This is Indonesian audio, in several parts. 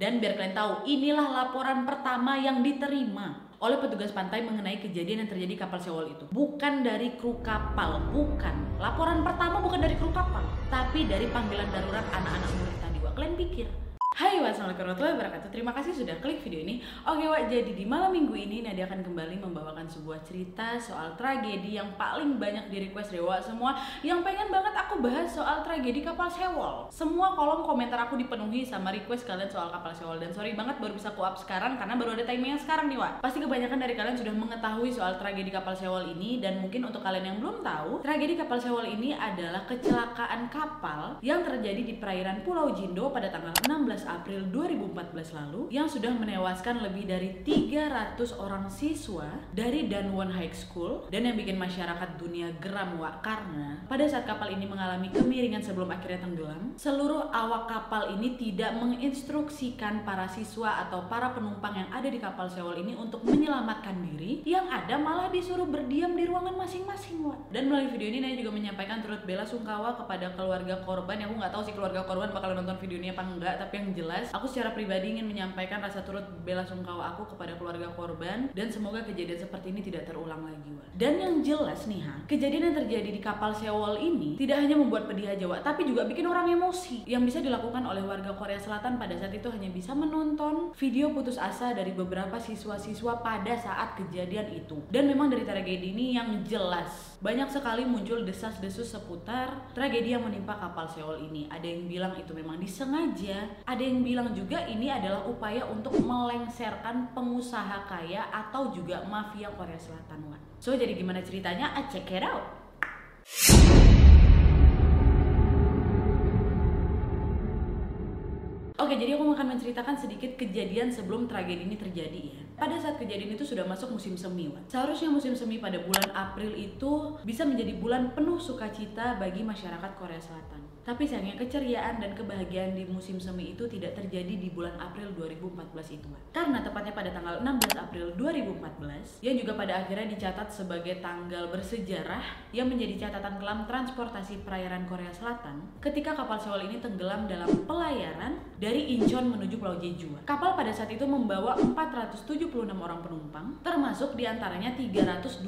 Dan biar kalian tahu, inilah laporan pertama yang diterima oleh petugas pantai mengenai kejadian yang terjadi di kapal Sewol itu. Bukan dari kru kapal, bukan. Laporan pertama bukan dari kru kapal, tapi dari panggilan darurat anak-anak murid tadi. Wah, kalian pikir Hai wassalamualaikum warahmatullahi wabarakatuh. Terima kasih sudah klik video ini. Oke Wak, jadi di malam minggu ini Nadia akan kembali membawakan sebuah cerita Soal tragedi yang paling banyak di request Dewa semua. Yang pengen banget aku bahas soal tragedi kapal Sewol. Semua kolom komentar aku dipenuhi sama request kalian soal kapal Sewol. Dan sorry banget baru bisa aku up sekarang Karena baru ada timingnya sekarang nih Wak. Pasti kebanyakan dari kalian sudah mengetahui soal tragedi kapal Sewol ini. Dan mungkin untuk kalian yang belum tahu Tragedi kapal Sewol ini adalah kecelakaan kapal Yang terjadi di perairan Pulau Jindo pada tanggal 16 April 2014 lalu yang sudah menewaskan lebih dari 300 orang siswa dari Danwon High School dan yang bikin masyarakat dunia geram wak karena pada saat kapal ini mengalami kemiringan sebelum akhirnya tenggelam seluruh awak kapal ini tidak menginstruksikan para siswa atau para penumpang yang ada di kapal Sewol ini untuk menyelamatkan diri. Yang ada malah disuruh berdiam di ruangan masing-masing wak. Dan melalui video ini Naya juga menyampaikan turut bela sungkawa kepada keluarga korban. Yang aku nggak tahu sih keluarga korban bakal nonton video ini apa enggak tapi yang jelas aku secara pribadi ingin menyampaikan rasa turut bela sungkawa aku kepada keluarga korban dan semoga kejadian seperti ini tidak terulang lagi Wak. Dan yang jelas nih ha, kejadian yang terjadi di kapal Sewol ini tidak hanya membuat pedih aja Wak, tapi juga bikin orang emosi. Yang bisa dilakukan oleh warga Korea Selatan pada saat itu hanya bisa menonton video putus asa dari beberapa siswa-siswa pada saat kejadian itu. Dan memang dari tragedi ini yang jelas banyak sekali muncul desas-desus seputar tragedi yang menimpa kapal Sewol ini. Ada yang bilang itu memang disengaja, ada yang bilang juga ini adalah upaya untuk melengsarkan pengusaha kaya atau juga mafia Korea Selatan. Wan. So jadi gimana ceritanya? Ah, check it out. Oke, jadi aku akan menceritakan sedikit kejadian sebelum tragedi ini terjadi ya. Pada saat kejadian itu sudah masuk musim semi, Wan. Seharusnya musim semi pada bulan April itu bisa menjadi bulan penuh sukacita bagi masyarakat Korea Selatan. Tapi sayangnya keceriaan dan kebahagiaan di musim semi itu tidak terjadi di bulan April 2014 itu. Karena tepatnya pada tanggal 16 April 2014 yang juga pada akhirnya dicatat sebagai tanggal bersejarah yang menjadi catatan kelam transportasi perairan Korea Selatan ketika kapal Sewol ini tenggelam dalam pelayaran dari Incheon menuju Pulau Jeju. Kapal pada saat itu membawa 476 orang penumpang termasuk di antaranya 324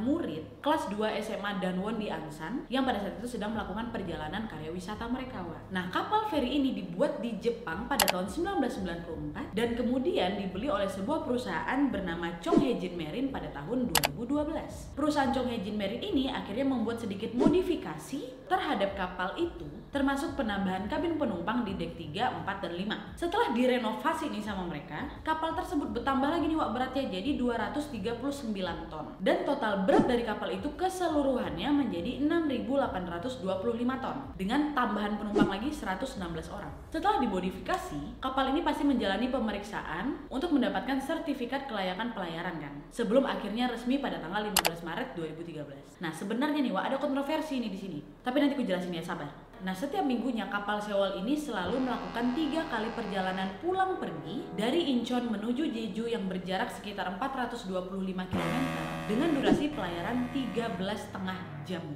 murid kelas 2 SMA Danwon di Ansan yang pada saat itu sedang melakukan perjalanan karya wisata mereka Wak. Nah kapal feri ini dibuat di Jepang pada tahun 1994 dan kemudian dibeli oleh sebuah perusahaan bernama Chong Hejin Marine pada tahun 2012. Perusahaan Chong Hejin Marine ini akhirnya membuat sedikit modifikasi terhadap kapal itu termasuk penambahan kabin penumpang di dek 3, 4, dan 5. Setelah direnovasi nih sama mereka, kapal tersebut bertambah lagi nih Wak beratnya jadi 239 ton. Dan total berat dari kapal itu keseluruhannya menjadi 6.825 ton dengan tambahan penumpang lagi 116 orang. Setelah dimodifikasi, kapal ini pasti menjalani pemeriksaan untuk mendapatkan sertifikat kelayakan pelayaran kan. Sebelum akhirnya resmi pada tanggal 15 Maret 2013. Nah, sebenarnya nih, Wak, ada kontroversi nih di sini. Tapi nanti aku jelasin ya, sabar. Nah, setiap minggunya kapal Sewol ini selalu melakukan tiga kali perjalanan pulang pergi dari Incheon menuju Jeju yang berjarak sekitar 425 km dengan durasi pelayaran 13 setengah jam.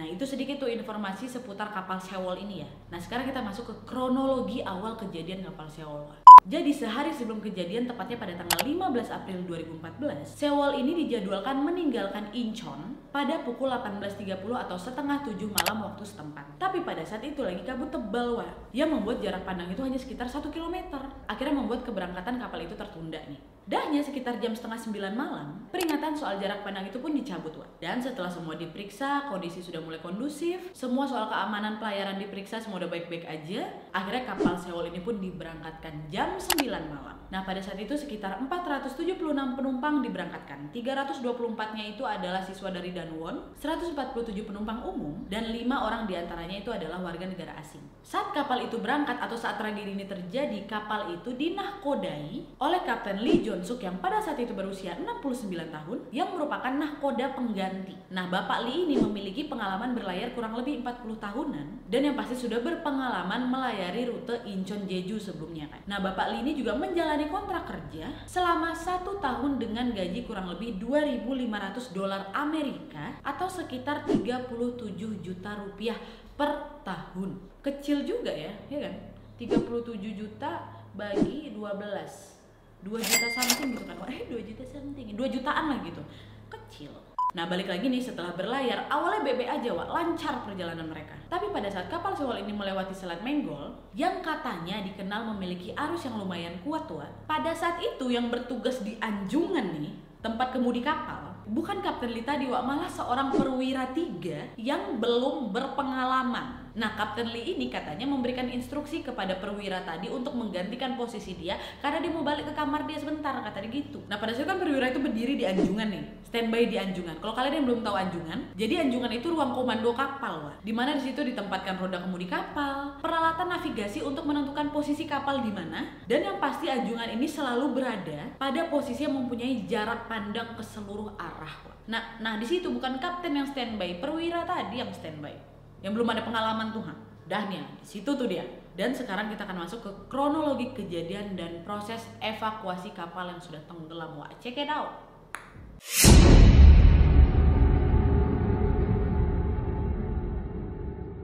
Nah itu sedikit tuh informasi seputar kapal Sewol ini ya. Nah sekarang kita masuk ke kronologi awal kejadian kapal Sewol. Jadi sehari sebelum kejadian tepatnya pada tanggal 15 April 2014, Sewol ini dijadwalkan meninggalkan Incheon pada pukul 18.30 atau setengah 7 malam waktu setempat. Tapi pada saat itu lagi kabut tebal wah, yang membuat jarak pandang itu hanya sekitar 1 km. Akhirnya membuat keberangkatan kapal itu tertunda nih. Dahnya sekitar jam setengah 9 malam, peringatan soal jarak pandang itu pun dicabut wah. Dan setelah semua diperiksa, kondisi sudah mulai kondusif, semua soal keamanan pelayaran diperiksa, semua udah baik-baik aja. Akhirnya kapal Sewol ini pun diberangkatkan jam 9 malam. Nah, pada saat itu sekitar 476 penumpang diberangkatkan. 324-nya itu adalah siswa dari Danwon, 147 penumpang umum, dan 5 orang di antaranya itu adalah warga negara asing. Saat kapal itu berangkat atau saat tragedi ini terjadi, kapal itu dinahkodai oleh Kapten Lee Jong Suk yang pada saat itu berusia 69 tahun, yang merupakan nahkoda pengganti. Nah, Bapak Lee ini memiliki pengalaman berlayar kurang lebih 40 tahunan, dan yang pasti sudah berpengalaman melayari rute Incheon Jeju sebelumnya kan. Nah, Bapak Lee ini juga menjalani kontrak kerja selama satu tahun dengan gaji kurang lebih 2.500 dolar Amerika atau sekitar 37 juta rupiah per tahun. Kecil juga ya, ya kan? 37 juta bagi 12 2 juta something gitu kan? Eh 2 juta something. 2 jutaan lah gitu. Kecil Nah balik lagi nih setelah berlayar, awalnya bebe aja Wak, lancar perjalanan mereka. Tapi pada saat kapal sewol ini melewati Selat Menggol, yang katanya dikenal memiliki arus yang lumayan kuat Wak, pada saat itu yang bertugas di Anjungan nih, tempat kemudi kapal, bukan Kapten Lee tadi Wak, malah seorang perwira tiga yang belum berpengalaman. Nah, Kapten Lee ini katanya memberikan instruksi kepada perwira tadi untuk menggantikan posisi dia karena dia mau balik ke kamar dia sebentar, kata dia gitu. Nah, pada saat kan perwira itu berdiri di anjungan nih, standby di anjungan. Kalau kalian yang belum tahu anjungan, jadi anjungan itu ruang komando kapal, wah. Di mana di situ ditempatkan roda kemudi kapal, peralatan navigasi untuk menentukan posisi kapal di mana, dan yang pasti anjungan ini selalu berada pada posisi yang mempunyai jarak pandang ke seluruh arah. Wah. Nah, nah di situ bukan kapten yang standby, perwira tadi yang standby yang belum ada pengalaman Tuhan. Dah nih, di situ tuh dia. Dan sekarang kita akan masuk ke kronologi kejadian dan proses evakuasi kapal yang sudah tenggelam. Wah, check it out.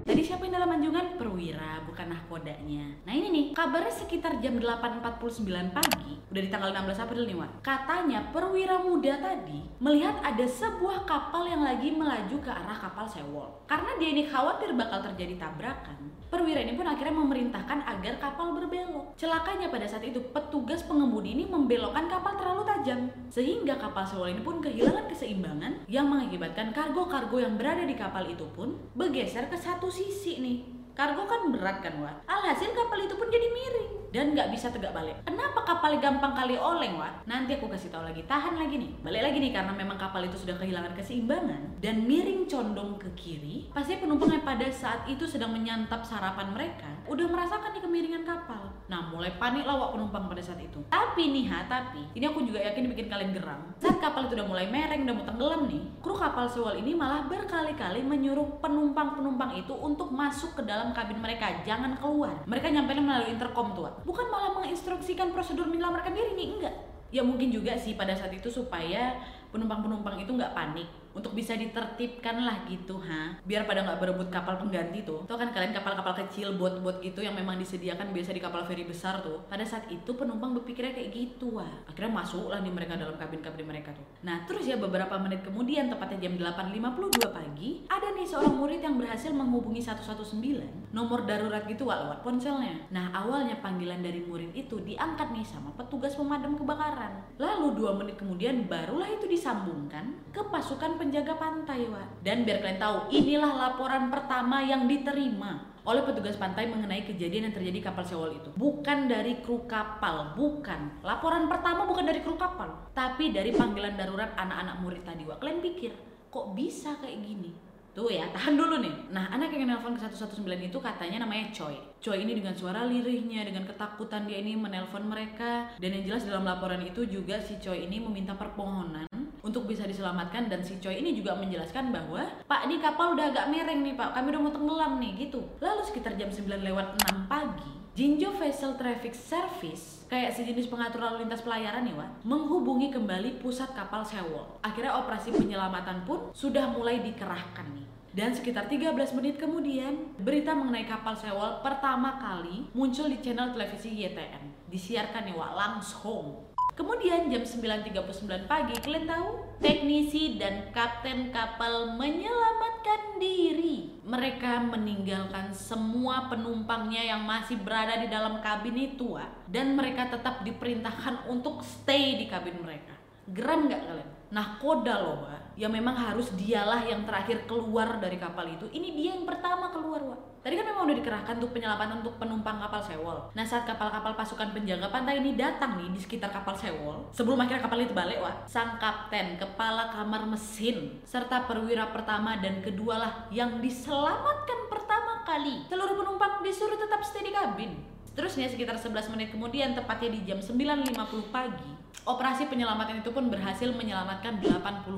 Tadi siapa yang dalam anjungan? Perwira, bukan nahkodanya. Nah ini nih, kabarnya sekitar jam 8.49 pagi, udah di tanggal 16 April nih, Wak. Katanya perwira muda tadi melihat ada sebuah kapal yang lagi melaju ke arah kapal Sewol. Karena dia ini khawatir bakal terjadi tabrakan, perwira ini pun akhirnya memerintahkan agar kapal berbelok. Celakanya pada saat itu, petugas pengemudi ini membelokkan kapal terlalu tajam. Sehingga kapal Sewol ini pun kehilangan keseimbangan yang mengakibatkan kargo-kargo yang berada di kapal itu pun bergeser ke satu sisi nih kargo kan berat kan wah alhasil kapal itu pun jadi miring dan nggak bisa tegak balik. Kenapa kapal gampang kali oleng wah nanti aku kasih tahu lagi. Tahan lagi nih. Balik lagi nih karena memang kapal itu sudah kehilangan keseimbangan. Dan miring condong ke kiri pasti penumpang yang pada saat itu sedang menyantap sarapan mereka udah merasakan nih kemiringan kapal. Nah mulai panik lawak penumpang pada saat itu. Tapi nih ha tapi ini aku juga yakin bikin kalian geram. Saat kapal itu udah mulai mereng udah mau tenggelam nih kru kapal sewol ini malah berkali-kali menyuruh penumpang-penumpang itu untuk masuk ke dalam dalam kabin mereka, jangan keluar. Mereka nyampe melalui intercom tuh, bukan malah menginstruksikan prosedur menyelamatkan diri nih, enggak. Ya mungkin juga sih pada saat itu supaya penumpang-penumpang itu nggak panik untuk bisa ditertibkan lah gitu ha. Biar pada nggak berebut kapal pengganti tuh. Tuh kan kalian kapal-kapal kecil bot-bot gitu yang memang disediakan biasa di kapal feri besar tuh. Pada saat itu penumpang berpikirnya kayak gitu wah. Akhirnya masuk lah nih mereka dalam kabin-kabin mereka tuh. Nah terus ya beberapa menit kemudian tepatnya jam 8.52 pagi ada nih seorang murid yang berhasil menghubungi 119 nomor darurat gitu wah lewat ponselnya. Nah awalnya panggilan dari murid itu diangkat nih sama petugas pemadam kebakaran. Lalu dua menit kemudian barulah itu disambungkan ke pasukan penjaga pantai, Wak. Dan biar kalian tahu, inilah laporan pertama yang diterima oleh petugas pantai mengenai kejadian yang terjadi kapal Sewol itu. Bukan dari kru kapal, bukan. Laporan pertama bukan dari kru kapal, tapi dari panggilan darurat anak-anak murid tadi, Wak. Kalian pikir, kok bisa kayak gini? Tuh ya, tahan dulu nih. Nah, anak yang nelpon ke 119 itu katanya namanya Choi. Choi ini dengan suara lirihnya, dengan ketakutan dia ini menelpon mereka. Dan yang jelas dalam laporan itu juga si Choi ini meminta permohonan untuk bisa diselamatkan. Dan si Choi ini juga menjelaskan bahwa Pak ini kapal udah agak mereng nih Pak. Kami udah mau tenggelam nih gitu. Lalu sekitar jam 9 lewat 6 pagi Jinjo Vessel Traffic Service kayak sejenis pengatur lalu lintas pelayaran nih Wak menghubungi kembali pusat kapal Sewol. Akhirnya operasi penyelamatan pun sudah mulai dikerahkan nih. Dan sekitar 13 menit kemudian, berita mengenai kapal Sewol pertama kali muncul di channel televisi YTN. Disiarkan nih Wak, langsung. Kemudian jam 9.39 pagi, kalian tahu? Teknisi dan kapten kapal menyelamatkan diri. Mereka meninggalkan semua penumpangnya yang masih berada di dalam kabin itu, dan mereka tetap diperintahkan untuk stay di kabin mereka. Geram nggak kalian? Nah, koda loh, Wak yang memang harus dialah yang terakhir keluar dari kapal itu. Ini dia yang pertama keluar, Wak. Tadi kan memang udah dikerahkan untuk penyelamatan untuk penumpang kapal Sewol. Nah, saat kapal-kapal pasukan penjaga pantai ini datang nih di sekitar kapal Sewol, sebelum akhirnya kapal itu balik, Wak, sang kapten, kepala kamar mesin, serta perwira pertama dan kedua lah yang diselamatkan pertama kali. Seluruh penumpang disuruh tetap stay di kabin. Terusnya sekitar 11 menit kemudian, tepatnya di jam 9.50 pagi, operasi penyelamatan itu pun berhasil menyelamatkan 80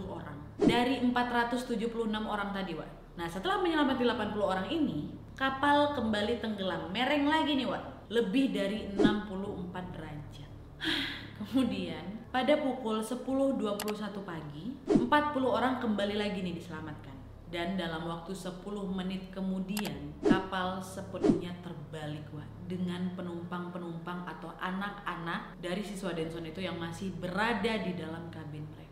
orang dari 476 orang tadi, Wak. Nah, setelah menyelamatkan 80 orang ini, kapal kembali tenggelam. Mereng lagi nih, Wak. Lebih dari 64 derajat. Kemudian, pada pukul 10.21 pagi, 40 orang kembali lagi nih diselamatkan. Dan dalam waktu 10 menit kemudian, kapal sepenuhnya terbalik, Wak. Dengan penumpang-penumpang atau anak-anak dari siswa Denson itu yang masih berada di dalam kabin mereka.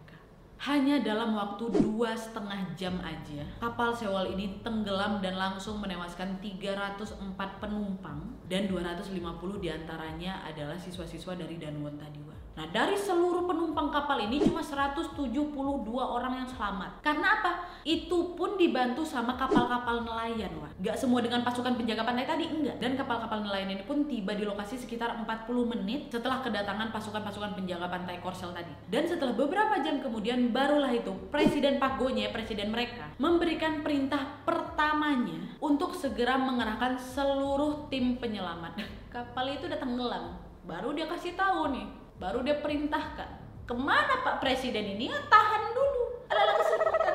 Hanya dalam waktu dua setengah jam aja, kapal Sewol ini tenggelam dan langsung menewaskan 304 penumpang dan 250 di antaranya adalah siswa-siswa dari Danwon tadi, Wak. Nah, dari seluruh penumpang kapal ini cuma 172 orang yang selamat. Karena apa? Itu pun dibantu sama kapal-kapal nelayan, wah. Gak semua dengan pasukan penjaga pantai tadi, enggak. Dan kapal-kapal nelayan ini pun tiba di lokasi sekitar 40 menit setelah kedatangan pasukan-pasukan penjaga pantai Korsel tadi. Dan setelah beberapa jam kemudian barulah itu Presiden Pak Gonye, presiden mereka, memberikan perintah pertamanya untuk segera mengerahkan seluruh tim penyelamat. Kapal itu udah tenggelam. Baru dia kasih tahu nih, baru dia perintahkan ke mana Pak Presiden ini ya, tahan dulu kesempatan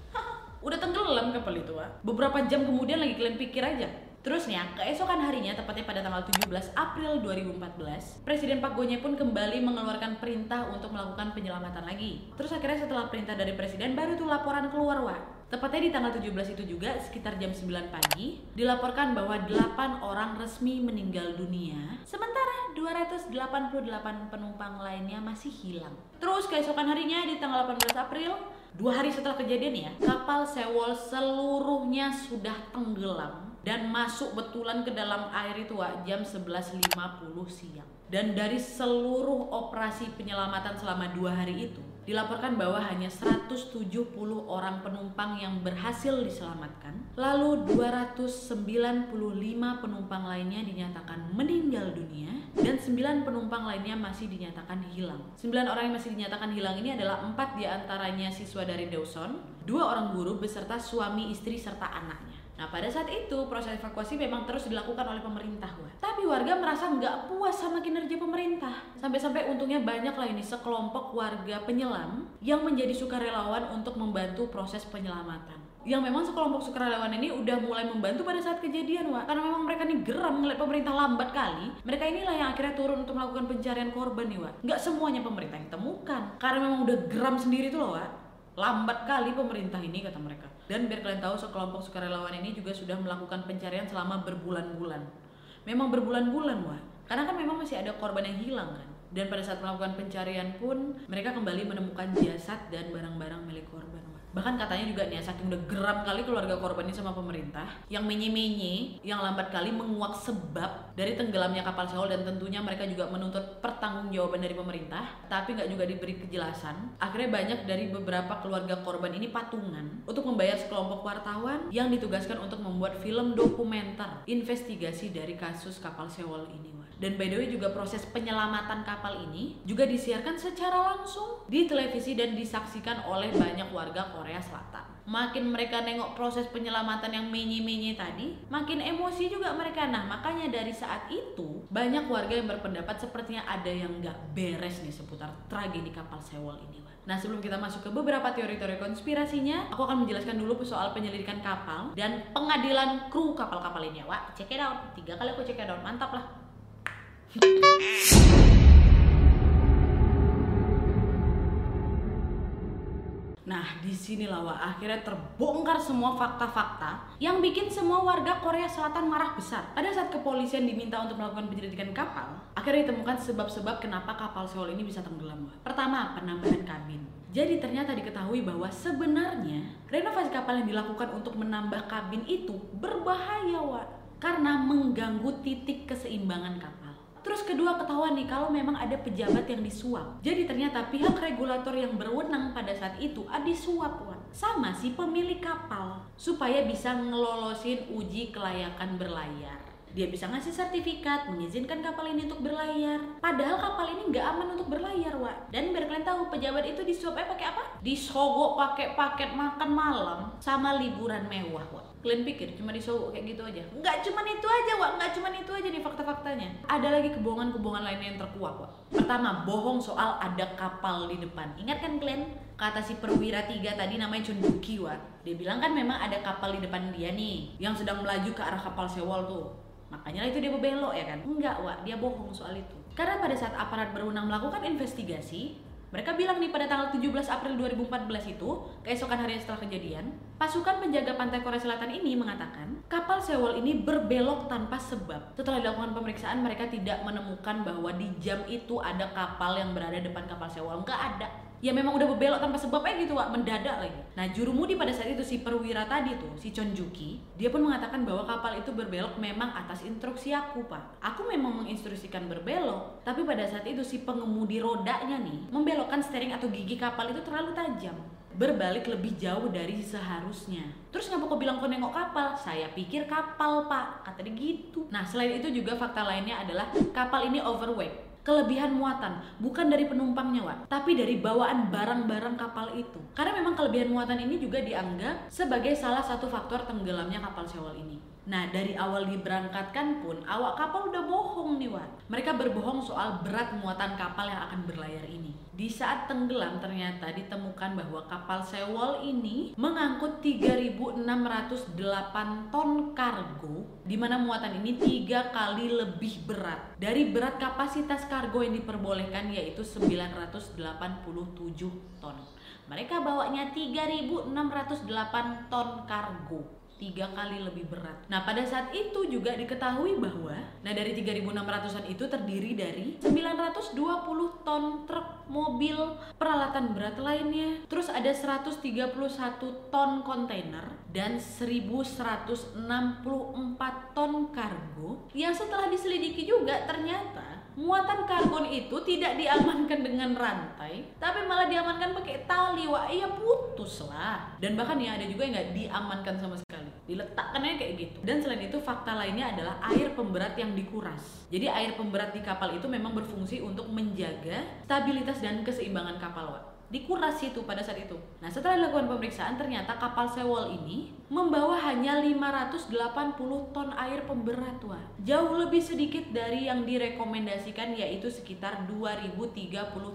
udah tenggelam kapal itu Pak. beberapa jam kemudian lagi kalian pikir aja Terus nih, ya, keesokan harinya, tepatnya pada tanggal 17 April 2014, Presiden Pak Gonye pun kembali mengeluarkan perintah untuk melakukan penyelamatan lagi. Terus akhirnya setelah perintah dari Presiden, baru tuh laporan keluar, Wak. Tepatnya di tanggal 17 itu juga, sekitar jam 9 pagi, dilaporkan bahwa 8 orang resmi meninggal dunia, sementara 288 penumpang lainnya masih hilang. Terus keesokan harinya, di tanggal 18 April, dua hari setelah kejadian ya, kapal Sewol seluruhnya sudah tenggelam dan masuk betulan ke dalam air itu Wak, jam 11.50 siang. Dan dari seluruh operasi penyelamatan selama dua hari itu, dilaporkan bahwa hanya 170 orang penumpang yang berhasil diselamatkan, lalu 295 penumpang lainnya dinyatakan meninggal dunia, dan 9 penumpang lainnya masih dinyatakan hilang. 9 orang yang masih dinyatakan hilang ini adalah 4 di antaranya siswa dari Dawson, dua orang guru beserta suami, istri, serta anaknya. Nah pada saat itu proses evakuasi memang terus dilakukan oleh pemerintah wah. Tapi warga merasa nggak puas sama kinerja pemerintah. Sampai-sampai untungnya banyak lah ini sekelompok warga penyelam yang menjadi sukarelawan untuk membantu proses penyelamatan. Yang memang sekelompok sukarelawan ini udah mulai membantu pada saat kejadian wah. Karena memang mereka ini geram ngeliat pemerintah lambat kali. Mereka inilah yang akhirnya turun untuk melakukan pencarian korban nih wah. Nggak semuanya pemerintah yang temukan. Karena memang udah geram sendiri tuh loh wah. Lambat kali pemerintah ini kata mereka. Dan biar kalian tahu sekelompok sukarelawan ini juga sudah melakukan pencarian selama berbulan-bulan. Memang berbulan-bulan, wah. Karena kan memang masih ada korban yang hilang kan. Dan pada saat melakukan pencarian pun mereka kembali menemukan jasad dan barang-barang milik korban. Bahkan katanya juga nih, saking udah geram kali keluarga korban ini sama pemerintah, yang menye-menye, yang lambat kali menguak sebab dari tenggelamnya kapal Seoul dan tentunya mereka juga menuntut pertanggungjawaban dari pemerintah, tapi nggak juga diberi kejelasan. Akhirnya banyak dari beberapa keluarga korban ini patungan untuk membayar sekelompok wartawan yang ditugaskan untuk membuat film dokumenter investigasi dari kasus kapal Seoul ini. Dan by the way juga proses penyelamatan kapal ini juga disiarkan secara langsung di televisi dan disaksikan oleh banyak warga Korea Selatan. Makin mereka nengok proses penyelamatan yang menye-menye tadi, makin emosi juga mereka. Nah, makanya dari saat itu banyak warga yang berpendapat sepertinya ada yang nggak beres nih seputar tragedi kapal Sewol ini. Nah, sebelum kita masuk ke beberapa teori-teori konspirasinya, aku akan menjelaskan dulu soal penyelidikan kapal dan pengadilan kru kapal-kapal ini ya, Wak. Check it out. Tiga kali aku check it out. Mantap lah. Nah, di sinilah wah akhirnya terbongkar semua fakta-fakta yang bikin semua warga Korea Selatan marah besar. Pada saat kepolisian diminta untuk melakukan penyelidikan kapal, akhirnya ditemukan sebab-sebab kenapa kapal Seoul ini bisa tenggelam. Pertama, penambahan kabin. Jadi ternyata diketahui bahwa sebenarnya renovasi kapal yang dilakukan untuk menambah kabin itu berbahaya, Wak. Karena mengganggu titik keseimbangan kapal. Terus kedua ketahuan nih kalau memang ada pejabat yang disuap. Jadi ternyata pihak regulator yang berwenang pada saat itu ada disuap Wan. Sama si pemilik kapal supaya bisa ngelolosin uji kelayakan berlayar. Dia bisa ngasih sertifikat, mengizinkan kapal ini untuk berlayar. Padahal kapal ini nggak aman untuk berlayar, Wak. Dan biar kalian tahu, pejabat itu disuapnya pakai apa? Disogok pakai paket makan malam sama liburan mewah, Wak kalian pikir cuma disogok kayak gitu aja? Nggak cuma itu aja wak. Nggak cuma itu aja nih fakta-faktanya. Ada lagi kebohongan-kebohongan lainnya yang terkuak wak. Pertama bohong soal ada kapal di depan. Ingat kan kalian kata si perwira tiga tadi namanya Chun Buki wak. Dia bilang kan memang ada kapal di depan dia nih yang sedang melaju ke arah kapal Sewol tuh. Makanya itu dia belok ya kan? Enggak wak. Dia bohong soal itu. Karena pada saat aparat berwenang melakukan investigasi Mereka bilang nih pada tanggal 17 April 2014 itu, keesokan hari setelah kejadian, pasukan penjaga pantai Korea Selatan ini mengatakan kapal Sewol ini berbelok tanpa sebab. Setelah dilakukan pemeriksaan, mereka tidak menemukan bahwa di jam itu ada kapal yang berada depan kapal Sewol. Nggak ada ya memang udah berbelok tanpa sebab aja gitu Wak, mendadak lagi. Nah jurumudi pada saat itu si perwira tadi tuh, si Chonjuki, dia pun mengatakan bahwa kapal itu berbelok memang atas instruksi aku Pak. Aku memang menginstruksikan berbelok, tapi pada saat itu si pengemudi rodanya nih, membelokkan steering atau gigi kapal itu terlalu tajam berbalik lebih jauh dari seharusnya. Terus ngapa kok bilang kau nengok kapal? Saya pikir kapal pak, kata dia gitu. Nah selain itu juga fakta lainnya adalah kapal ini overweight kelebihan muatan bukan dari penumpangnya Wak tapi dari bawaan barang-barang kapal itu. Karena memang kelebihan muatan ini juga dianggap sebagai salah satu faktor tenggelamnya kapal Sewol ini Nah dari awal diberangkatkan pun awak kapal udah bohong nih Wan. Mereka berbohong soal berat muatan kapal yang akan berlayar ini. Di saat tenggelam ternyata ditemukan bahwa kapal Sewol ini mengangkut 3.608 ton kargo di mana muatan ini tiga kali lebih berat dari berat kapasitas kargo yang diperbolehkan yaitu 987 ton. Mereka bawanya 3.608 ton kargo tiga kali lebih berat. Nah pada saat itu juga diketahui bahwa nah dari 3.600an itu terdiri dari 920 ton truk, mobil, peralatan berat lainnya, terus ada 131 ton kontainer dan 1164 ton kargo. Yang setelah diselidiki juga ternyata muatan karbon itu tidak diamankan dengan rantai tapi malah diamankan pakai tali. Wah iya putus lah. Dan bahkan ya ada juga yang nggak diamankan sama sekali diletakkan aja kayak gitu. Dan selain itu fakta lainnya adalah air pemberat yang dikuras. Jadi air pemberat di kapal itu memang berfungsi untuk menjaga stabilitas dan keseimbangan kapal wah dikuras itu pada saat itu. Nah setelah dilakukan pemeriksaan ternyata kapal Sewol ini membawa hanya 580 ton air pemberat wah. Jauh lebih sedikit dari yang direkomendasikan yaitu sekitar 2030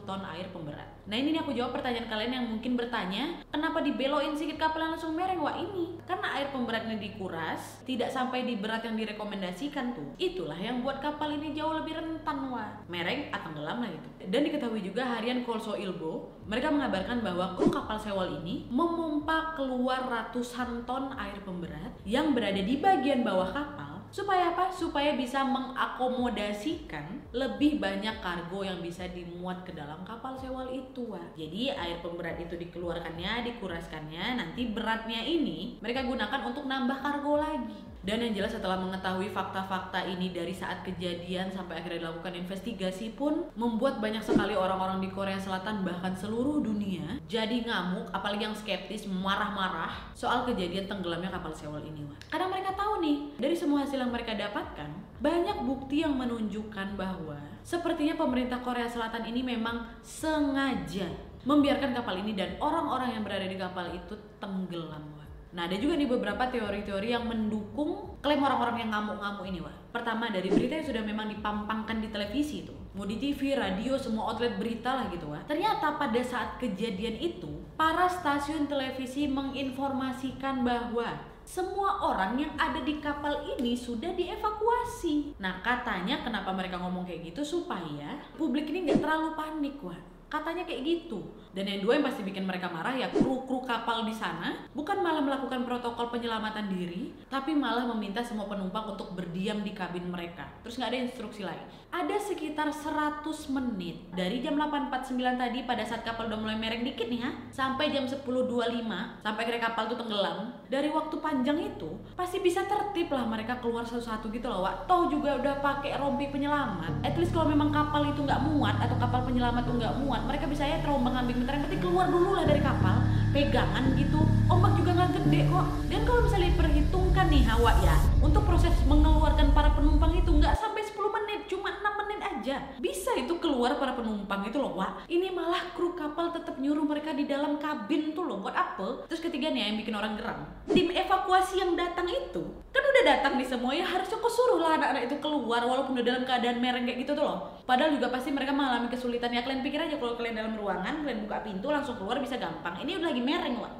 ton air pemberat. Nah ini nih aku jawab pertanyaan kalian yang mungkin bertanya Kenapa dibeloin sedikit kapal langsung mereng? Wah ini Karena air pemberatnya dikuras Tidak sampai di berat yang direkomendasikan tuh Itulah yang buat kapal ini jauh lebih rentan wah Mereng atau tenggelam lah itu Dan diketahui juga harian Kolso Ilbo Mereka mengabarkan bahwa kru kapal sewol ini Memompa keluar ratusan ton air pemberat Yang berada di bagian bawah kapal Supaya apa? Supaya bisa mengakomodasikan lebih banyak kargo yang bisa dimuat ke dalam kapal sewol itu. Wah. Jadi air pemberat itu dikeluarkannya, dikuraskannya, nanti beratnya ini mereka gunakan untuk nambah kargo lagi. Dan yang jelas setelah mengetahui fakta-fakta ini dari saat kejadian sampai akhirnya dilakukan investigasi pun membuat banyak sekali orang-orang di Korea Selatan bahkan seluruh dunia jadi ngamuk apalagi yang skeptis marah-marah soal kejadian tenggelamnya kapal Sewol ini. Karena mereka tahu nih dari semua hasil yang mereka dapatkan banyak bukti yang menunjukkan bahwa sepertinya pemerintah Korea Selatan ini memang sengaja membiarkan kapal ini dan orang-orang yang berada di kapal itu tenggelam. Nah, ada juga nih beberapa teori-teori yang mendukung klaim orang-orang yang ngamuk-ngamuk ini, Wah. Pertama, dari berita yang sudah memang dipampangkan di televisi itu. Mau di TV, radio, semua outlet berita lah gitu, Wah. Ternyata pada saat kejadian itu, para stasiun televisi menginformasikan bahwa semua orang yang ada di kapal ini sudah dievakuasi. Nah, katanya kenapa mereka ngomong kayak gitu supaya publik ini nggak terlalu panik, wah. Katanya kayak gitu. Dan yang dua yang pasti bikin mereka marah ya kru-kru kapal di sana bukan malah melakukan protokol penyelamatan diri, tapi malah meminta semua penumpang untuk berdiam di kabin mereka. Terus nggak ada instruksi lain. Ada sekitar 100 menit dari jam 8.49 tadi pada saat kapal udah mulai mereng dikit nih ha, sampai jam 10.25 sampai kira kapal tuh tenggelam. Dari waktu panjang itu pasti bisa tertib lah mereka keluar satu-satu gitu loh, Wak. Toh juga udah pakai rompi penyelamat. At least kalau memang kapal itu nggak muat atau kapal penyelamat tuh nggak muat, mereka bisa ya terombang ambing sebentar yang penting keluar dulu lah dari kapal pegangan gitu ombak juga nggak gede kok dan kalau misalnya diperhitungkan nih hawa ya untuk proses mengeluarkan para penumpang itu nggak sampai 10 menit cuma 6 menit aja. Bisa itu keluar para penumpang itu loh wah ini malah kru kapal tetap nyuruh mereka di dalam kabin tuh loh buat apa? Terus ketiga nih yang bikin orang geram tim evakuasi yang datang itu kan udah datang nih semua ya harusnya kok suruh lah anak-anak itu keluar walaupun udah dalam keadaan mereng kayak gitu tuh loh. Padahal juga pasti mereka mengalami kesulitan. Ya kalian pikir aja kalau kalian dalam ruangan kalian buka pintu langsung keluar bisa gampang. Ini udah lagi mereng loh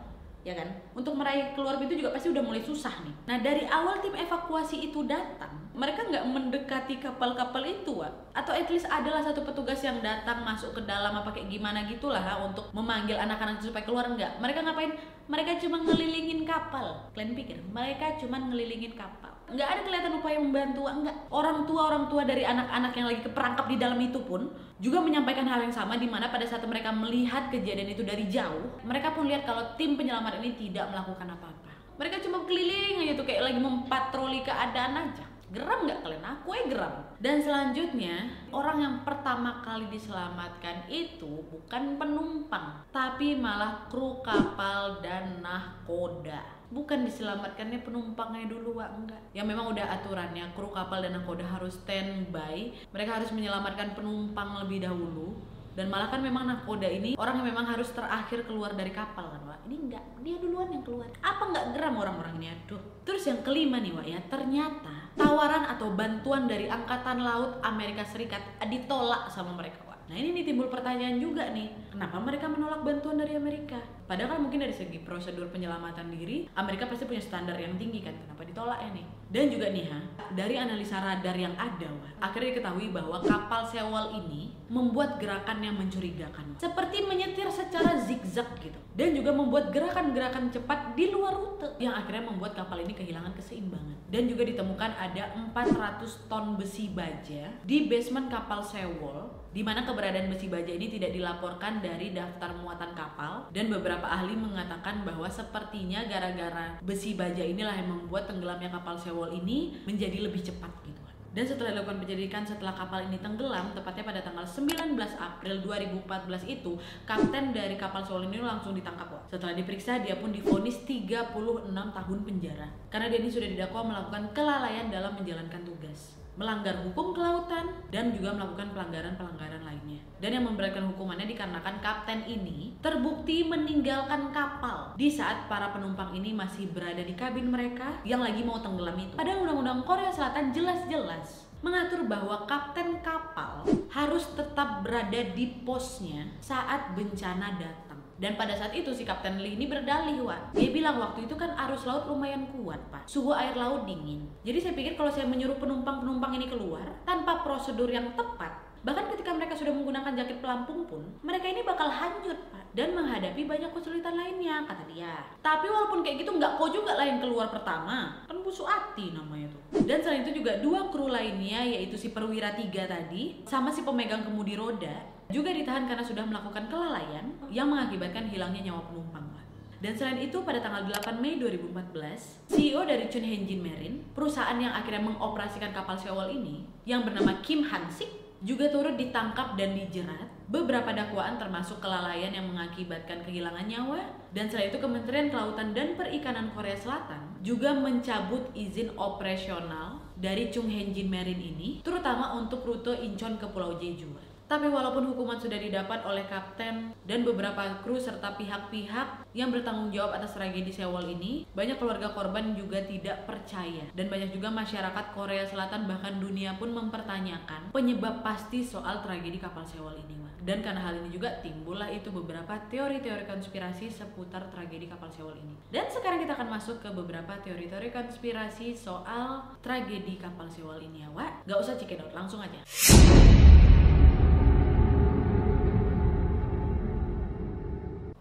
ya kan? Untuk meraih keluar pintu juga pasti udah mulai susah nih. Nah dari awal tim evakuasi itu datang, mereka nggak mendekati kapal-kapal itu, Wak. atau at least adalah satu petugas yang datang masuk ke dalam apa kayak gimana gitulah untuk memanggil anak-anak supaya keluar nggak? Mereka ngapain? Mereka cuma ngelilingin kapal. Kalian pikir mereka cuma ngelilingin kapal? nggak ada kelihatan upaya membantu enggak orang tua orang tua dari anak-anak yang lagi keperangkap di dalam itu pun juga menyampaikan hal yang sama di mana pada saat mereka melihat kejadian itu dari jauh mereka pun lihat kalau tim penyelamat ini tidak melakukan apa-apa mereka cuma keliling aja tuh kayak lagi mempatroli keadaan aja Geram nggak kalian? Aku ya geram. Dan selanjutnya, orang yang pertama kali diselamatkan itu bukan penumpang, tapi malah kru kapal dan nahkoda bukan diselamatkannya penumpangnya dulu Wak enggak. Ya memang udah aturannya. Kru kapal dan nahkoda harus standby. Mereka harus menyelamatkan penumpang lebih dahulu. Dan malah kan memang nahkoda ini orang yang memang harus terakhir keluar dari kapal kan Wak? Ini enggak. Dia duluan yang keluar. Apa enggak geram orang-orang ini? Aduh. Terus yang kelima nih Wak ya. Ternyata tawaran atau bantuan dari angkatan laut Amerika Serikat ditolak sama mereka Wak. Nah ini nih timbul pertanyaan juga nih, kenapa mereka menolak bantuan dari Amerika? Padahal kan mungkin dari segi prosedur penyelamatan diri, Amerika pasti punya standar yang tinggi kan, kenapa ditolak ya nih? Dan juga nih ha, dari analisa radar yang ada, wah, akhirnya diketahui bahwa kapal sewol ini membuat gerakan yang mencurigakan, seperti menyetir secara zigzag gitu, dan juga membuat gerakan-gerakan cepat di luar rute, yang akhirnya membuat kapal ini kehilangan keseimbangan. Dan juga ditemukan ada 400 ton besi baja di basement kapal sewol di mana keberadaan besi baja ini tidak dilaporkan dari daftar muatan kapal dan beberapa ahli mengatakan bahwa sepertinya gara-gara besi baja inilah yang membuat tenggelamnya kapal Sewol ini menjadi lebih cepat gitu dan setelah dilakukan penyelidikan setelah kapal ini tenggelam, tepatnya pada tanggal 19 April 2014 itu, kapten dari kapal Sewol ini langsung ditangkap. Wah. Setelah diperiksa, dia pun difonis 36 tahun penjara. Karena dia ini sudah didakwa melakukan kelalaian dalam menjalankan tugas melanggar hukum kelautan dan juga melakukan pelanggaran-pelanggaran lainnya. Dan yang memberatkan hukumannya dikarenakan kapten ini terbukti meninggalkan kapal di saat para penumpang ini masih berada di kabin mereka yang lagi mau tenggelam itu. Padahal undang-undang Korea Selatan jelas-jelas mengatur bahwa kapten kapal harus tetap berada di posnya saat bencana datang. Dan pada saat itu si Kapten Lee ini berdalih, Wan. Dia bilang waktu itu kan arus laut lumayan kuat, Pak. Suhu air laut dingin. Jadi saya pikir kalau saya menyuruh penumpang-penumpang ini keluar tanpa prosedur yang tepat, bahkan ketika mereka sudah menggunakan jaket pelampung pun, mereka ini bakal hanyut. Dan menghadapi banyak kesulitan lainnya, kata dia. Tapi walaupun kayak gitu, nggak kok juga yang keluar pertama. Kan busuk hati namanya tuh. Dan selain itu juga dua kru lainnya, yaitu si perwira tiga tadi, sama si pemegang kemudi roda, juga ditahan karena sudah melakukan kelalaian yang mengakibatkan hilangnya nyawa penumpang. Dan selain itu pada tanggal 8 Mei 2014, CEO dari Chun Henjin Marine, perusahaan yang akhirnya mengoperasikan kapal Sewol ini, yang bernama Kim Han-sik, juga turut ditangkap dan dijerat beberapa dakwaan termasuk kelalaian yang mengakibatkan kehilangan nyawa dan selain itu Kementerian Kelautan dan Perikanan Korea Selatan juga mencabut izin operasional dari Chung Henjin Marine ini terutama untuk rute Incheon ke Pulau Jeju. Tapi walaupun hukuman sudah didapat oleh kapten dan beberapa kru serta pihak-pihak yang bertanggung jawab atas tragedi Sewol ini, banyak keluarga korban juga tidak percaya dan banyak juga masyarakat Korea Selatan bahkan dunia pun mempertanyakan penyebab pasti soal tragedi kapal Sewol ini. Dan karena hal ini juga timbullah itu beberapa teori-teori konspirasi seputar tragedi kapal Sewol ini. Dan sekarang kita akan masuk ke beberapa teori-teori konspirasi soal tragedi kapal Sewol ini ya, Wak. Gak usah cekidot, langsung aja.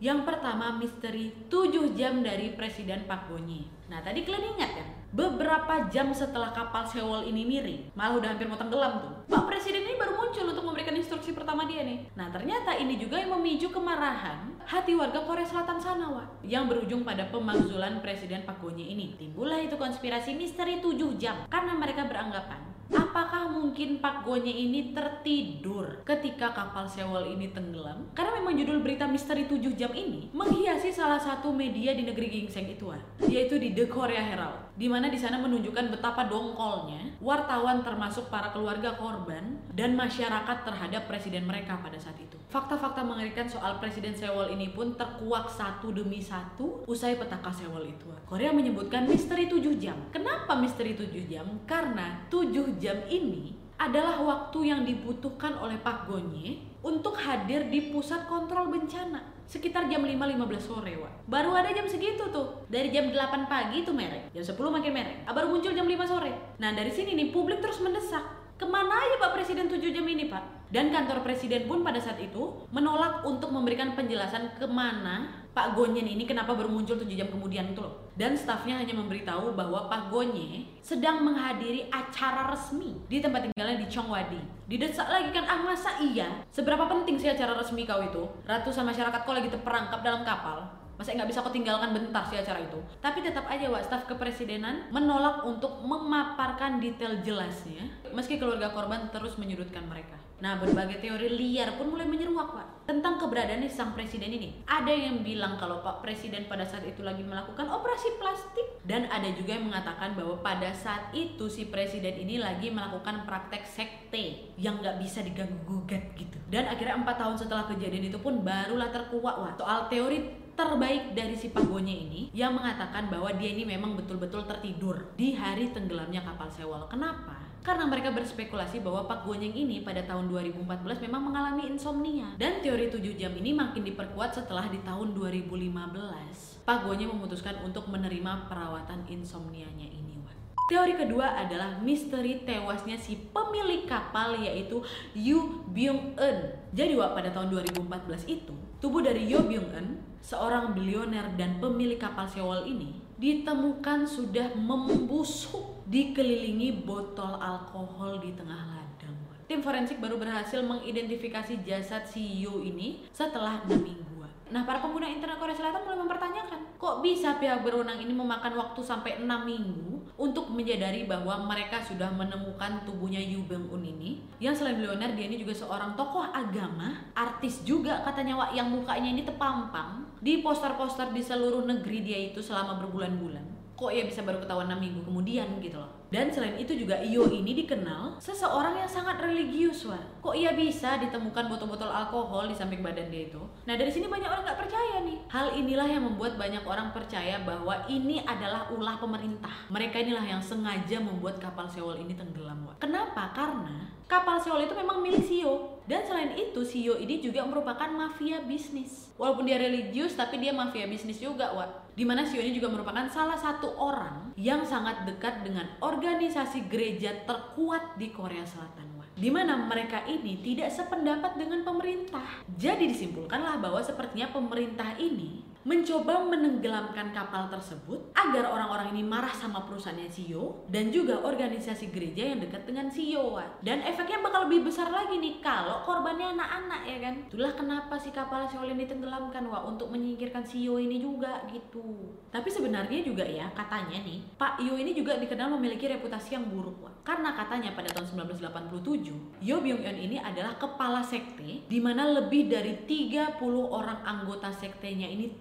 Yang pertama misteri 7 jam dari Presiden Pak Bonyi. Nah tadi kalian ingat kan? Beberapa jam setelah kapal Sewol ini miring, malah udah hampir mau tenggelam tuh. Pak Presiden ini baru muncul untuk memberikan instruksi pertama dia nih. Nah ternyata ini juga yang memicu kemarahan hati warga Korea Selatan sana, Wak. Yang berujung pada pemakzulan Presiden Pak Bonyi ini. Timbullah itu konspirasi misteri 7 jam. Karena mereka beranggapan Apakah mungkin Pak Gonye ini tertidur ketika kapal Sewol ini tenggelam? Karena memang judul berita misteri 7 jam ini menghiasi salah satu media di negeri gingseng itu, yaitu di The Korea Herald, di mana di sana menunjukkan betapa dongkolnya wartawan termasuk para keluarga korban dan masyarakat terhadap presiden mereka pada saat itu. Fakta-fakta mengerikan soal Presiden Sewol ini pun terkuak satu demi satu usai petaka Sewol itu. Korea menyebutkan misteri 7 jam. Kenapa misteri 7 jam? Karena 7 jam ini adalah waktu yang dibutuhkan oleh Pak Gonye untuk hadir di pusat kontrol bencana sekitar jam 5.15 sore Wak. Baru ada jam segitu tuh. Dari jam 8 pagi tuh merek. Jam 10 makin merek. Ah, baru muncul jam 5 sore. Nah dari sini nih publik terus mendesak. Ke mana aja Pak Presiden 7 jam ini Pak? Dan kantor Presiden pun pada saat itu menolak untuk memberikan penjelasan ke mana Pak Gonyen ini kenapa baru muncul 7 jam kemudian itu loh. Dan stafnya hanya memberitahu bahwa Pak Gonye sedang menghadiri acara resmi di tempat tinggalnya di Chongwadi. Didesak lagi kan, ah masa iya? Seberapa penting sih acara resmi kau itu? Ratusan masyarakat kau lagi terperangkap dalam kapal. Masa nggak bisa kau tinggalkan bentar sih acara itu? Tapi tetap aja Wak, staf kepresidenan menolak untuk memaparkan detail jelasnya meski keluarga korban terus menyudutkan mereka. Nah, berbagai teori liar pun mulai menyeruak, Pak, tentang keberadaan sang presiden ini. Ada yang bilang kalau Pak Presiden pada saat itu lagi melakukan operasi plastik dan ada juga yang mengatakan bahwa pada saat itu si presiden ini lagi melakukan praktek sekte yang nggak bisa diganggu gugat gitu. Dan akhirnya empat tahun setelah kejadian itu pun barulah terkuak wah soal teori terbaik dari si Pagonya ini yang mengatakan bahwa dia ini memang betul-betul tertidur di hari tenggelamnya kapal Sewol. Kenapa? Karena mereka berspekulasi bahwa Pak Gonyeng ini pada tahun 2014 memang mengalami insomnia. Dan teori 7 jam ini makin diperkuat setelah di tahun 2015 Pak Gonyeng memutuskan untuk menerima perawatan insomnianya ini Teori kedua adalah misteri tewasnya si pemilik kapal yaitu Yu Byung Eun. Jadi wak pada tahun 2014 itu, tubuh dari Yu Byung Eun, seorang bilioner dan pemilik kapal Sewol ini, ditemukan sudah membusuk dikelilingi botol alkohol di tengah ladang. Tim forensik baru berhasil mengidentifikasi jasad si Yo ini setelah 6 minggu. Nah, para pengguna internet Korea Selatan mulai mempertanyakan, kok bisa pihak berwenang ini memakan waktu sampai 6 minggu untuk menyadari bahwa mereka sudah menemukan tubuhnya Yu Bang Un ini, yang selain bilioner dia ini juga seorang tokoh agama, artis juga katanya Wak yang mukanya ini tepampang di poster-poster di seluruh negeri dia itu selama berbulan-bulan. Kok ya bisa baru ketahuan 6 minggu kemudian gitu loh. Dan selain itu juga Iyo ini dikenal seseorang yang sangat religius, wah. Kok ia bisa ditemukan botol-botol alkohol di samping badan dia itu? Nah dari sini banyak orang nggak percaya nih. Hal inilah yang membuat banyak orang percaya bahwa ini adalah ulah pemerintah. Mereka inilah yang sengaja membuat kapal Seoul ini tenggelam, wah. Kenapa? Karena kapal Seoul itu memang milik Sio. Dan selain itu, Sio ini juga merupakan mafia bisnis. Walaupun dia religius, tapi dia mafia bisnis juga, wah. Di mana Sio ini juga merupakan salah satu orang yang sangat dekat dengan organisasi organisasi gereja terkuat di Korea Selatan di mana mereka ini tidak sependapat dengan pemerintah. Jadi disimpulkanlah bahwa sepertinya pemerintah ini mencoba menenggelamkan kapal tersebut agar orang-orang ini marah sama perusahaannya CEO dan juga organisasi gereja yang dekat dengan CEO dan efeknya bakal lebih besar lagi nih kalau korbannya anak-anak ya kan? Itulah kenapa si kapal Seoul ini tenggelamkan wah untuk menyingkirkan CEO ini juga gitu. Tapi sebenarnya juga ya katanya nih Pak Yo ini juga dikenal memiliki reputasi yang buruk wah karena katanya pada tahun 1987 Yo Byung Eun ini adalah kepala sekte di mana lebih dari 30 orang anggota sektenya ini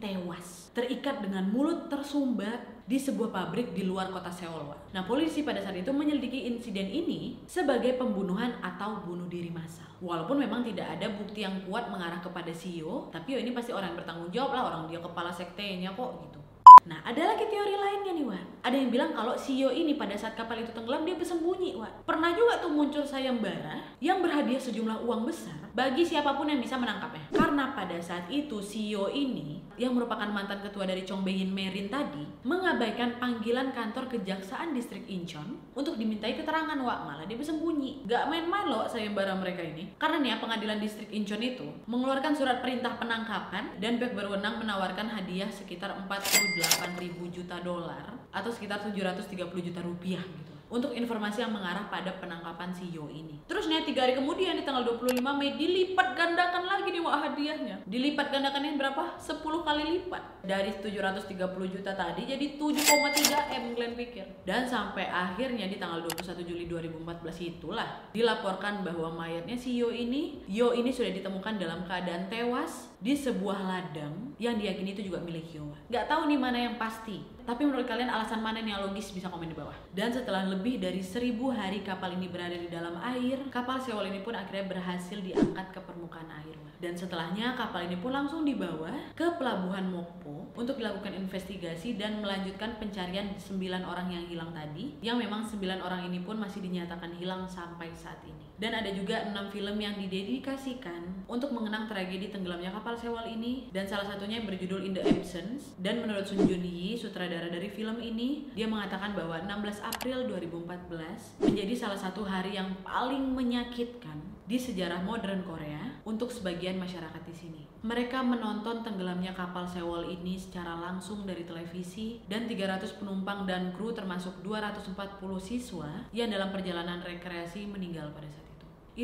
terikat dengan mulut tersumbat di sebuah pabrik di luar kota Seoul. Nah, polisi pada saat itu menyelidiki insiden ini sebagai pembunuhan atau bunuh diri massal. Walaupun memang tidak ada bukti yang kuat mengarah kepada CEO, tapi yo ini pasti orang yang bertanggung jawab lah, orang dia kepala sektenya kok gitu. Nah, ada lagi teori lainnya nih, Wan. Ada yang bilang kalau CEO ini pada saat kapal itu tenggelam dia bersembunyi, Wan. Pernah juga tuh muncul sayembara yang berhadiah sejumlah uang besar bagi siapa pun yang bisa menangkapnya. Karena pada saat itu CEO ini yang merupakan mantan ketua dari Chong Bein Merin tadi mengabaikan panggilan kantor kejaksaan distrik Incheon untuk dimintai keterangan, Wak. Malah dia bersembunyi. Gak main-main loh sayembara mereka ini. Karena nih ya, pengadilan distrik Incheon itu mengeluarkan surat perintah penangkapan dan pihak berwenang menawarkan hadiah sekitar 48 ribu juta dolar atau sekitar 730 juta rupiah gitu untuk informasi yang mengarah pada penangkapan CEO ini. Terus nih tiga hari kemudian di tanggal 25 Mei dilipat gandakan lagi nih wah hadiahnya. Dilipat gandakannya berapa? 10 kali lipat. Dari 730 juta tadi jadi 7,3 M Glenn pikir. Dan sampai akhirnya di tanggal 21 Juli 2014 itulah dilaporkan bahwa mayatnya CEO ini, Yo ini sudah ditemukan dalam keadaan tewas di sebuah ladang yang diyakini itu juga milik Yo. Gak tahu nih mana yang pasti. Tapi menurut kalian alasan mana yang logis bisa komen di bawah. Dan setelah lebih dari seribu hari kapal ini berada di dalam air, kapal Sewol ini pun akhirnya berhasil diangkat ke permukaan air. Dan setelahnya kapal ini pun langsung dibawa ke pelabuhan Mokpo untuk dilakukan investigasi dan melanjutkan pencarian 9 orang yang hilang tadi, yang memang 9 orang ini pun masih dinyatakan hilang sampai saat ini. Dan ada juga 6 film yang didedikasikan untuk mengenang tragedi tenggelamnya kapal Sewol ini dan salah satunya yang berjudul In the Absence dan menurut Sun Jun Yi, sutradara dari film ini, dia mengatakan bahwa 16 April 2014 menjadi salah satu hari yang paling menyakitkan di sejarah modern Korea untuk sebagian masyarakat di sini. Mereka menonton tenggelamnya kapal Sewol ini secara langsung dari televisi dan 300 penumpang dan kru termasuk 240 siswa yang dalam perjalanan rekreasi meninggal pada saat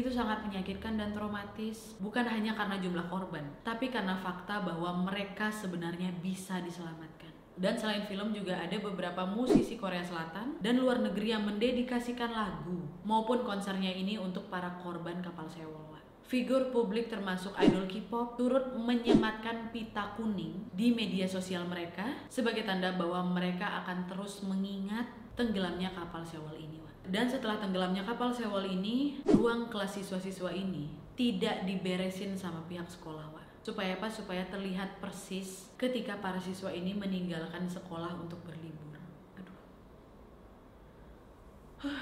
itu. Sangat menyakitkan dan traumatis, bukan hanya karena jumlah korban, tapi karena fakta bahwa mereka sebenarnya bisa diselamatkan. Dan selain film juga ada beberapa musisi Korea Selatan dan luar negeri yang mendedikasikan lagu maupun konsernya ini untuk para korban kapal Sewol. Figur publik termasuk idol K-pop turut menyematkan pita kuning di media sosial mereka sebagai tanda bahwa mereka akan terus mengingat tenggelamnya kapal Sewol ini. Dan setelah tenggelamnya kapal Sewol ini, ruang kelas siswa-siswa ini tidak diberesin sama pihak sekolah, Wak. Supaya apa? Supaya terlihat persis ketika para siswa ini meninggalkan sekolah untuk berlibur. Aduh.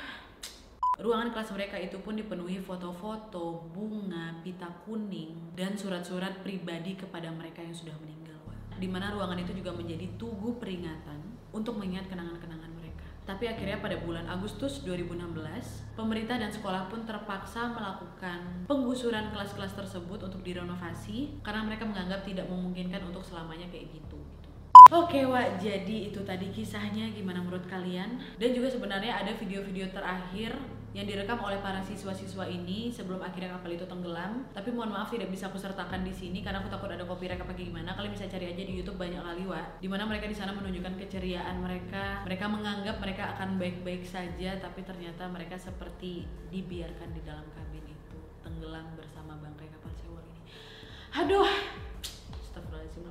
Ruangan kelas mereka itu pun dipenuhi foto-foto, bunga, pita kuning, dan surat-surat pribadi kepada mereka yang sudah meninggal. Di mana ruangan itu juga menjadi tugu peringatan untuk mengingat kenangan-kenangan tapi akhirnya pada bulan Agustus 2016, pemerintah dan sekolah pun terpaksa melakukan penggusuran kelas-kelas tersebut untuk direnovasi karena mereka menganggap tidak memungkinkan untuk selamanya kayak gitu. Oke Wak, jadi itu tadi kisahnya gimana menurut kalian? Dan juga sebenarnya ada video-video terakhir yang direkam oleh para siswa-siswa ini sebelum akhirnya kapal itu tenggelam. Tapi mohon maaf tidak bisa aku sertakan di sini karena aku takut ada copyright apa gimana. Kalian bisa cari aja di YouTube banyak kali wa. Di mana mereka di sana menunjukkan keceriaan mereka. Mereka menganggap mereka akan baik-baik saja, tapi ternyata mereka seperti dibiarkan di dalam kabin itu tenggelam bersama bangkai kapal Sewol ini. Aduh, Astagfirullahaladzim,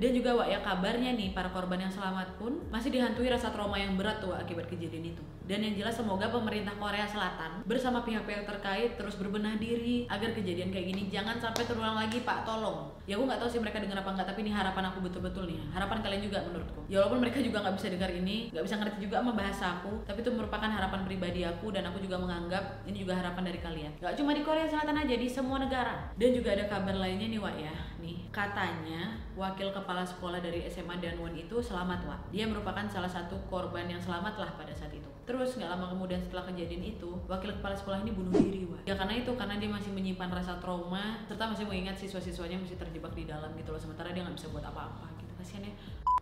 dan juga Wak ya kabarnya nih para korban yang selamat pun masih dihantui rasa trauma yang berat tuh Wak, akibat kejadian itu. Dan yang jelas semoga pemerintah Korea Selatan bersama pihak-pihak terkait terus berbenah diri agar kejadian kayak gini jangan sampai terulang lagi Pak tolong. Ya aku nggak tahu sih mereka dengar apa nggak tapi ini harapan aku betul-betul nih. Harapan kalian juga menurutku. Ya walaupun mereka juga nggak bisa dengar ini, nggak bisa ngerti juga sama bahasa aku, tapi itu merupakan harapan pribadi aku dan aku juga menganggap ini juga harapan dari kalian. Gak cuma di Korea Selatan aja di semua negara. Dan juga ada kabar lainnya nih Wak ya. Nih katanya wakil kepala sekolah dari SMA Danwon itu selamat Wak. Dia merupakan salah satu korban yang selamat lah pada saat itu. Terus nggak lama kemudian setelah kejadian itu, wakil kepala sekolah ini bunuh diri, Wak. Ya karena itu, karena dia masih menyimpan rasa trauma, serta masih mengingat siswa-siswanya masih terjebak di dalam gitu loh. Sementara dia nggak bisa buat apa-apa gitu. Kasian ya.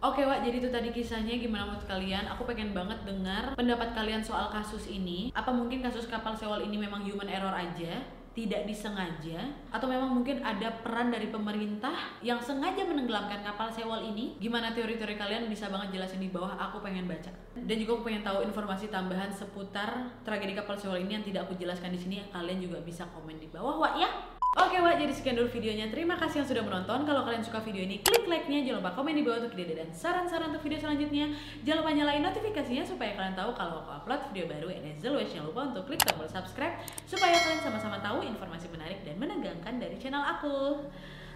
Oke Wak, jadi itu tadi kisahnya gimana menurut kalian? Aku pengen banget dengar pendapat kalian soal kasus ini. Apa mungkin kasus kapal Sewol ini memang human error aja? Tidak disengaja atau memang mungkin ada peran dari pemerintah yang sengaja menenggelamkan kapal Sewol ini gimana teori-teori kalian bisa banget jelasin di bawah aku pengen baca. Dan juga aku pengen tahu informasi tambahan seputar tragedi kapal Sewol ini yang tidak aku jelaskan di sini kalian juga bisa komen di bawah Wak ya Oke Wak, jadi sekian dulu videonya. Terima kasih yang sudah menonton. Kalau kalian suka video ini, klik like-nya. Jangan lupa komen di bawah untuk ide dan saran-saran untuk video selanjutnya. Jangan lupa nyalain notifikasinya supaya kalian tahu kalau aku upload video baru. And as always, jangan lupa untuk klik tombol subscribe supaya kalian sama-sama tahu informasi menarik dan menegangkan dari channel aku.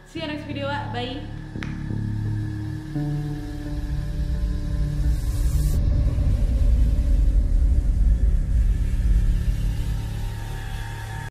See you next video, Wak. Bye!